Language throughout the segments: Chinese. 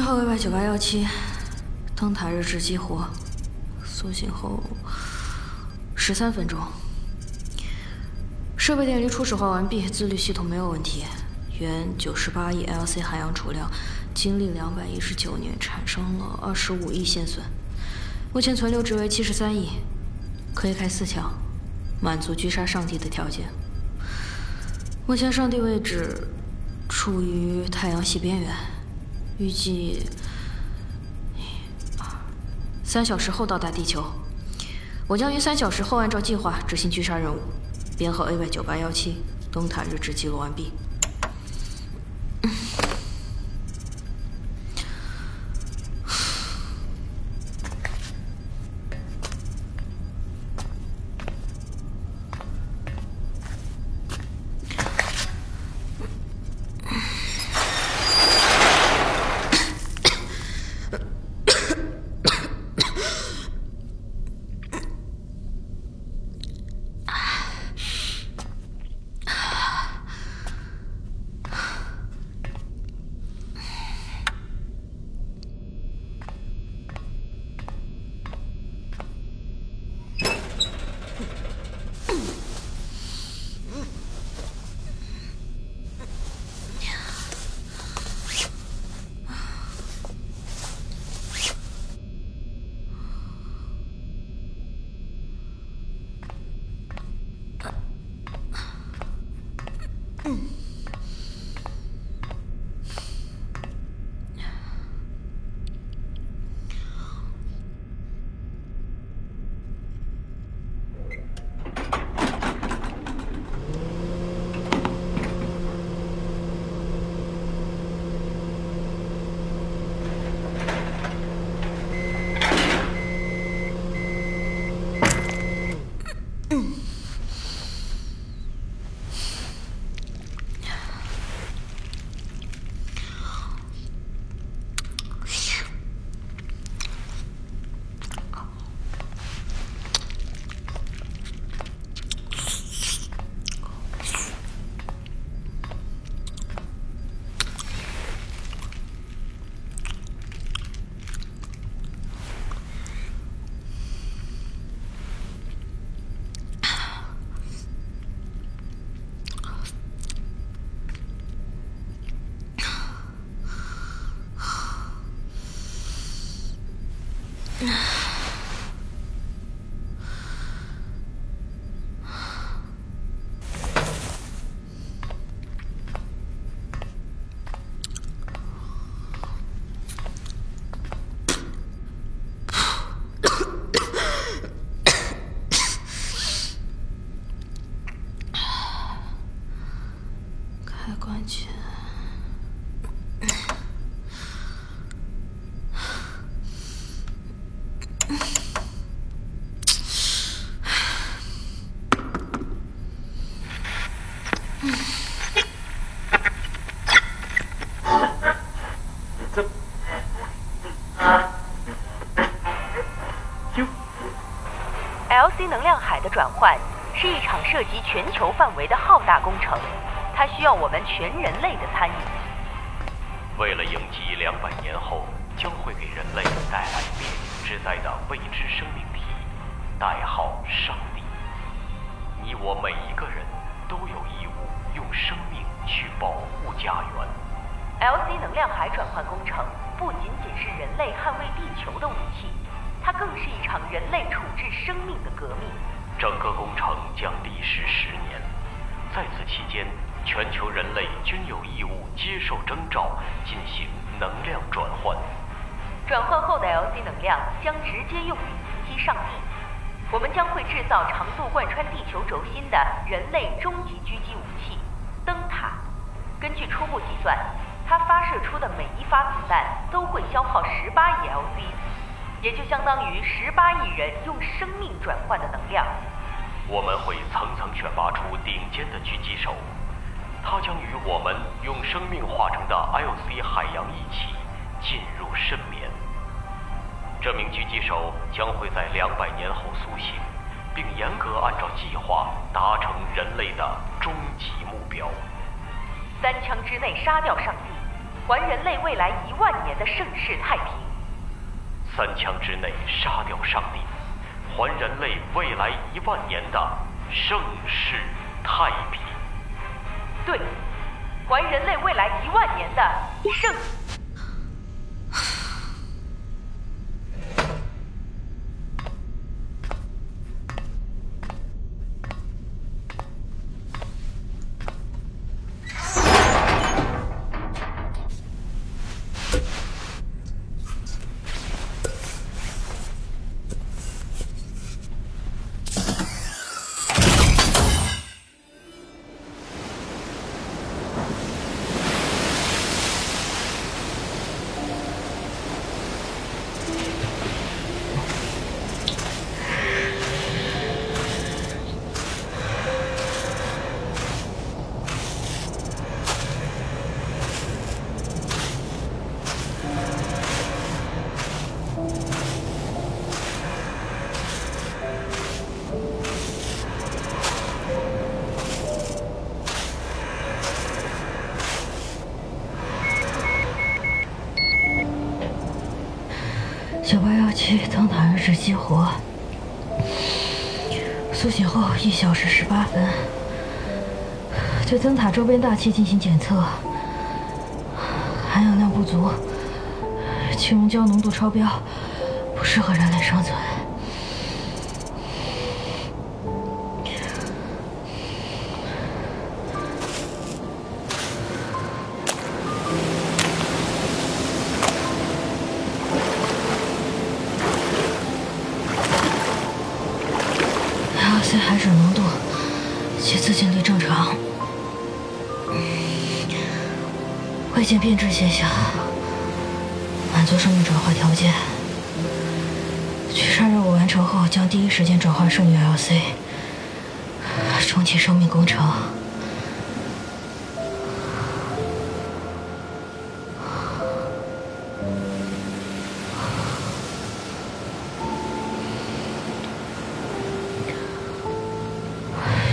编号 VY 九八幺七，灯塔日志激活，苏醒后十三分钟。设备电离初始化完毕，自律系统没有问题。原九十八亿 LC 含氧储量，经历两百一十九年，产生了二十五亿线损。目前存留值为七十三亿，可以开四枪，满足狙杀上帝的条件。目前上帝位置处于太阳系边缘。预计三小时后到达地球，我将于三小时后按照计划执行狙杀任务。编号 AY 九八幺七，灯塔日志记录完毕。转换是一场涉及全球范围的浩大工程，它需要我们全人类的参与。为了迎击两百年后将会给人类带来灭顶之灾的未知生命体，代号上帝，你我每一个人都有义务用生命去保护家园。LC 能量海转换工程不仅仅是人类捍卫地球的武器，它更是一场人类处置生命的革命。整个工程将历时十年，在此期间，全球人类均有义务接受征召，进行能量转换。转换后的 LC 能量将直接用于袭击上帝。我们将会制造长度贯穿地球轴心的人类终极狙击武器——灯塔。根据初步计算。它发射出的每一发子弹都会消耗十八亿 LC，也就相当于十八亿人用生命转换的能量。我们会层层选拔出顶尖的狙击手，他将与我们用生命化成的 LC 海洋一起进入深眠。这名狙击手将会在两百年后苏醒，并严格按照计划达成人类的终极目标。三枪之内杀掉上帝。还人类未来一万年的盛世太平。三枪之内杀掉上帝，还人类未来一万年的盛世太平。对，还人类未来一万年的盛。是激活，苏醒后一小时十八分，对灯塔周边大气进行检测，含氧量不足，气溶胶浓度超标，不适合人类生存。未见变质现象，满足生命转化条件。驱杀任务完成后，将第一时间转化剩余 LC，重启生命工程。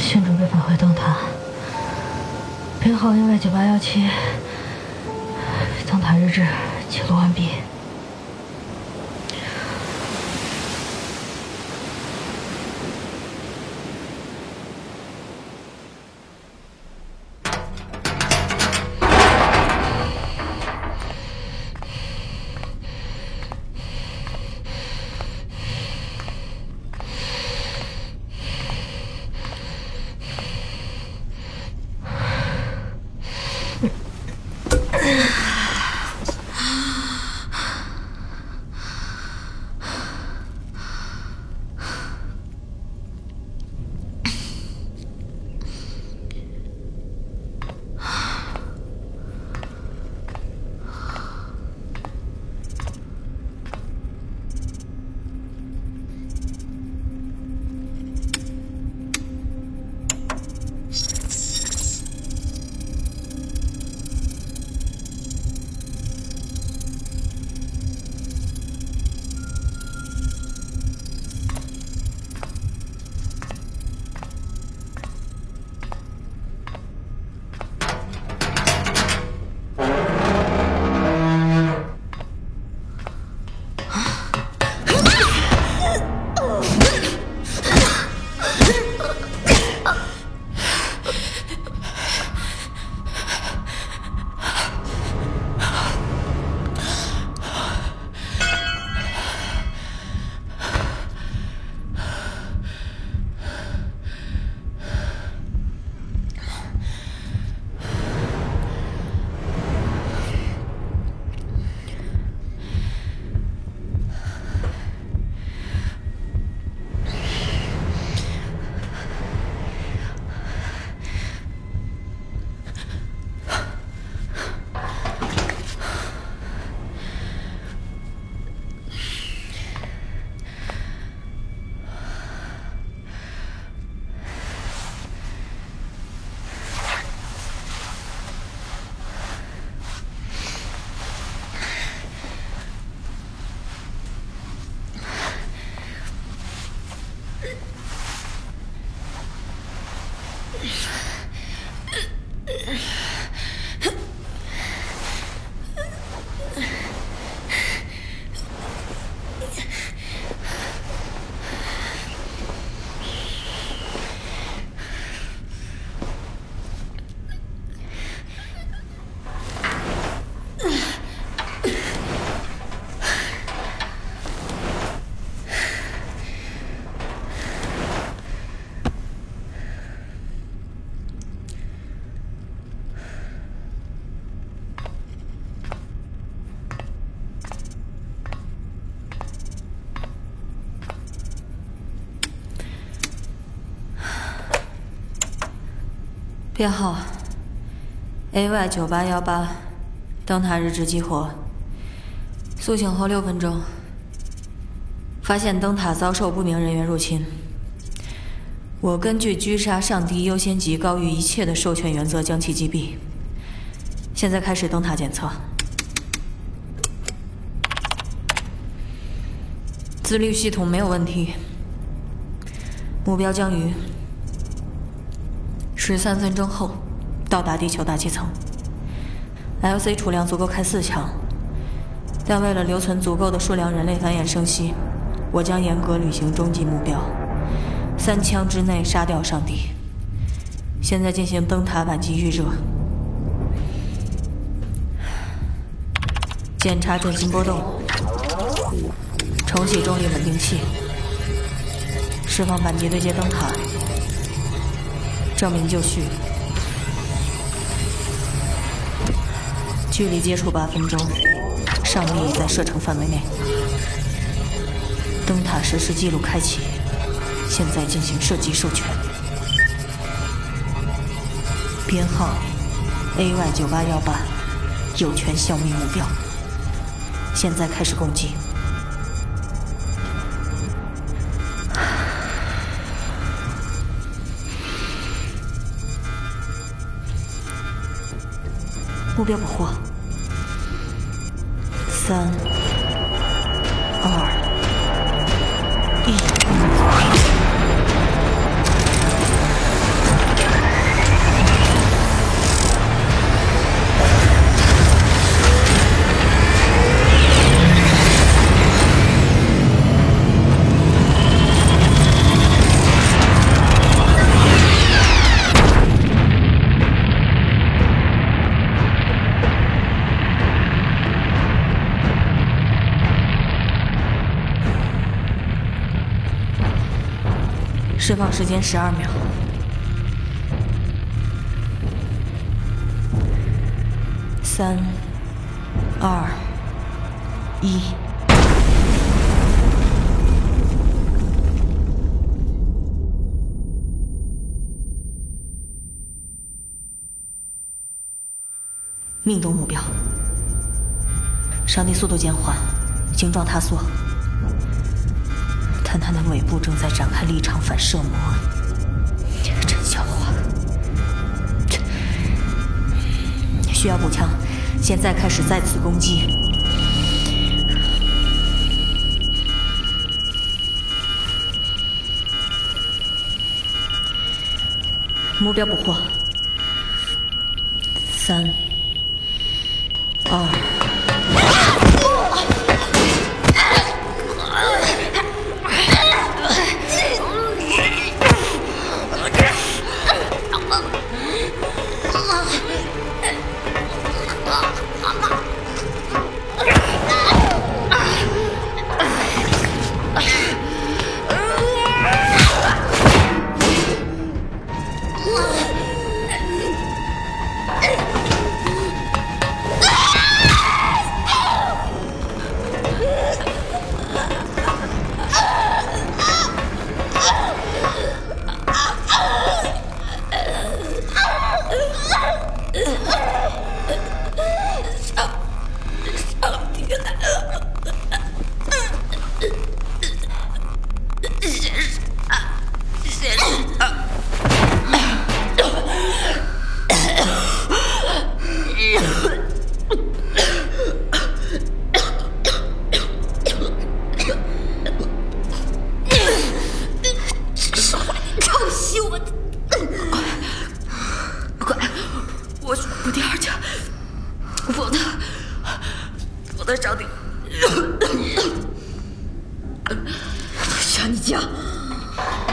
现准备返回灯塔，编号 NY 九八幺七，日志记录完毕。编号 AY 九八幺八，灯塔日志激活。苏醒后六分钟，发现灯塔遭受不明人员入侵。我根据狙杀上帝优先级高于一切的授权原则将其击毙。现在开始灯塔检测。自律系统没有问题。目标将于十三分钟后到达地球大气层。LC 储量足够开四枪，但为了留存足够的数量人类繁衍生息，我将严格履行终极目标：三枪之内杀掉上帝。现在进行灯塔反击预热，检查准心波动，重启重力稳定器。释放反击对接灯塔，证明就绪。距离接触八分钟，上帝已在射程范围内。灯塔实时记录开启，现在进行射击授权。编号 AY 九八幺八，有权消灭目标。现在开始攻击。目标捕获，三、释放时间十二秒，三、二、一。命中目标，上帝速度减缓，形状塌缩。但他的尾部正在展开立场反射膜，真笑话！需要补枪，现在开始再次攻击。目标捕获，三、二。陛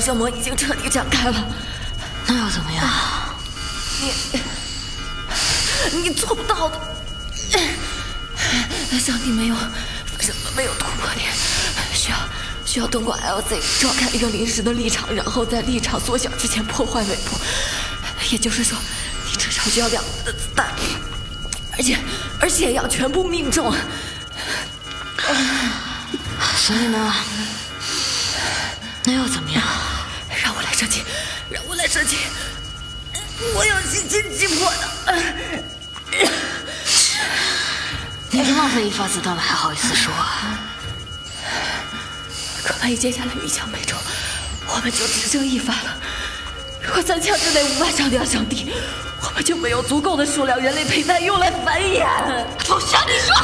尾部的反射膜已经彻底展开了，那又怎么样？你你做不到的。上帝没有反射膜没有突破点，需要需要通过 LZ 召开一个临时的立场，然后在立场缩小之前破坏尾部。也就是说，你至少需要两个的子弹，而且而且要全部命中。所以呢？那又怎么让我来射击！我有心惊击破的。你这浪费一发子弹了，还好意思说？可万一接下来一枪没中，我们就只剩一发了。如果三枪之内无法杀掉上帝，我们就没有足够的数量人类胚胎用来繁衍。不想你说。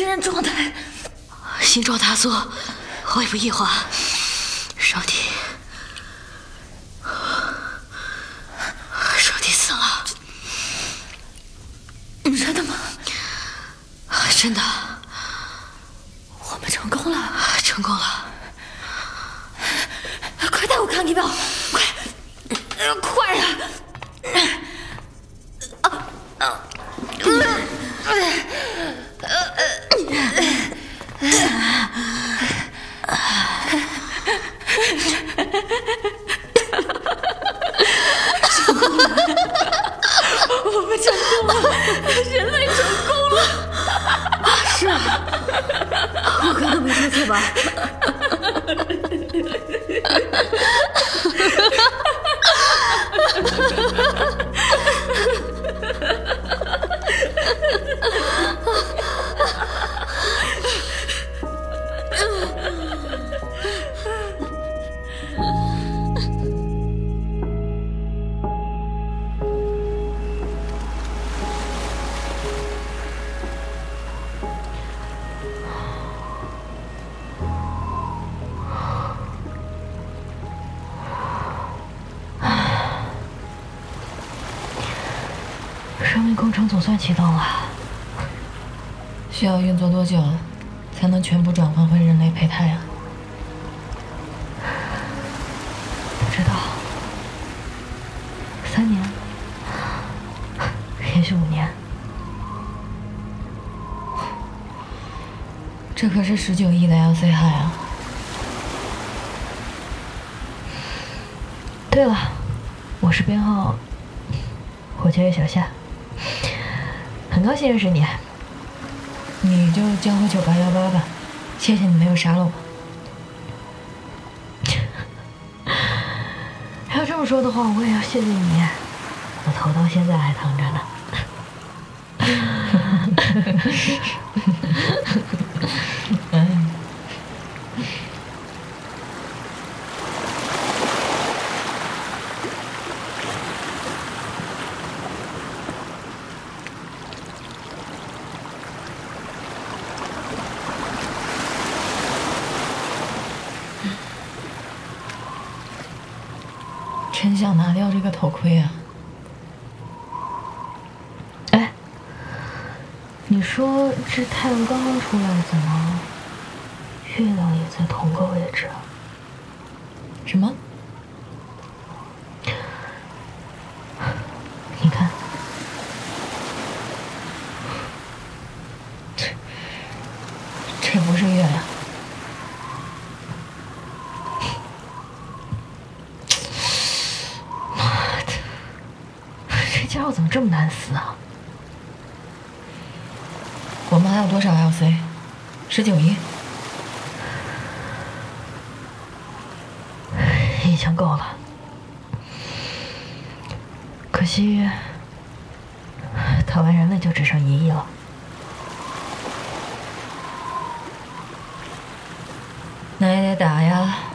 确认状态，心状塌缩，胃部异化，上帝，上帝死了，真的吗？真的，我们成功了，成功了，快带我看机票，快，快啊！啊啊！成功了！我们成功了，人类成功了！是，我可能没听错吧？三年，也许五年。这可是十九亿的 LC 海啊！对了，我是编号火箭月小夏。很高兴认识你，你就叫我九八幺八吧。谢谢你没有杀了我。说的话，我也要谢谢你，我头到现在还疼着呢。真想拿掉这个头盔啊。哎你说这太阳刚刚出来怎么月亮也在同个位置啊？什么？这么这么难死啊？我们还有多少 LC？十九亿。已经够了，可惜打完人类就只剩一亿了。那也得打呀。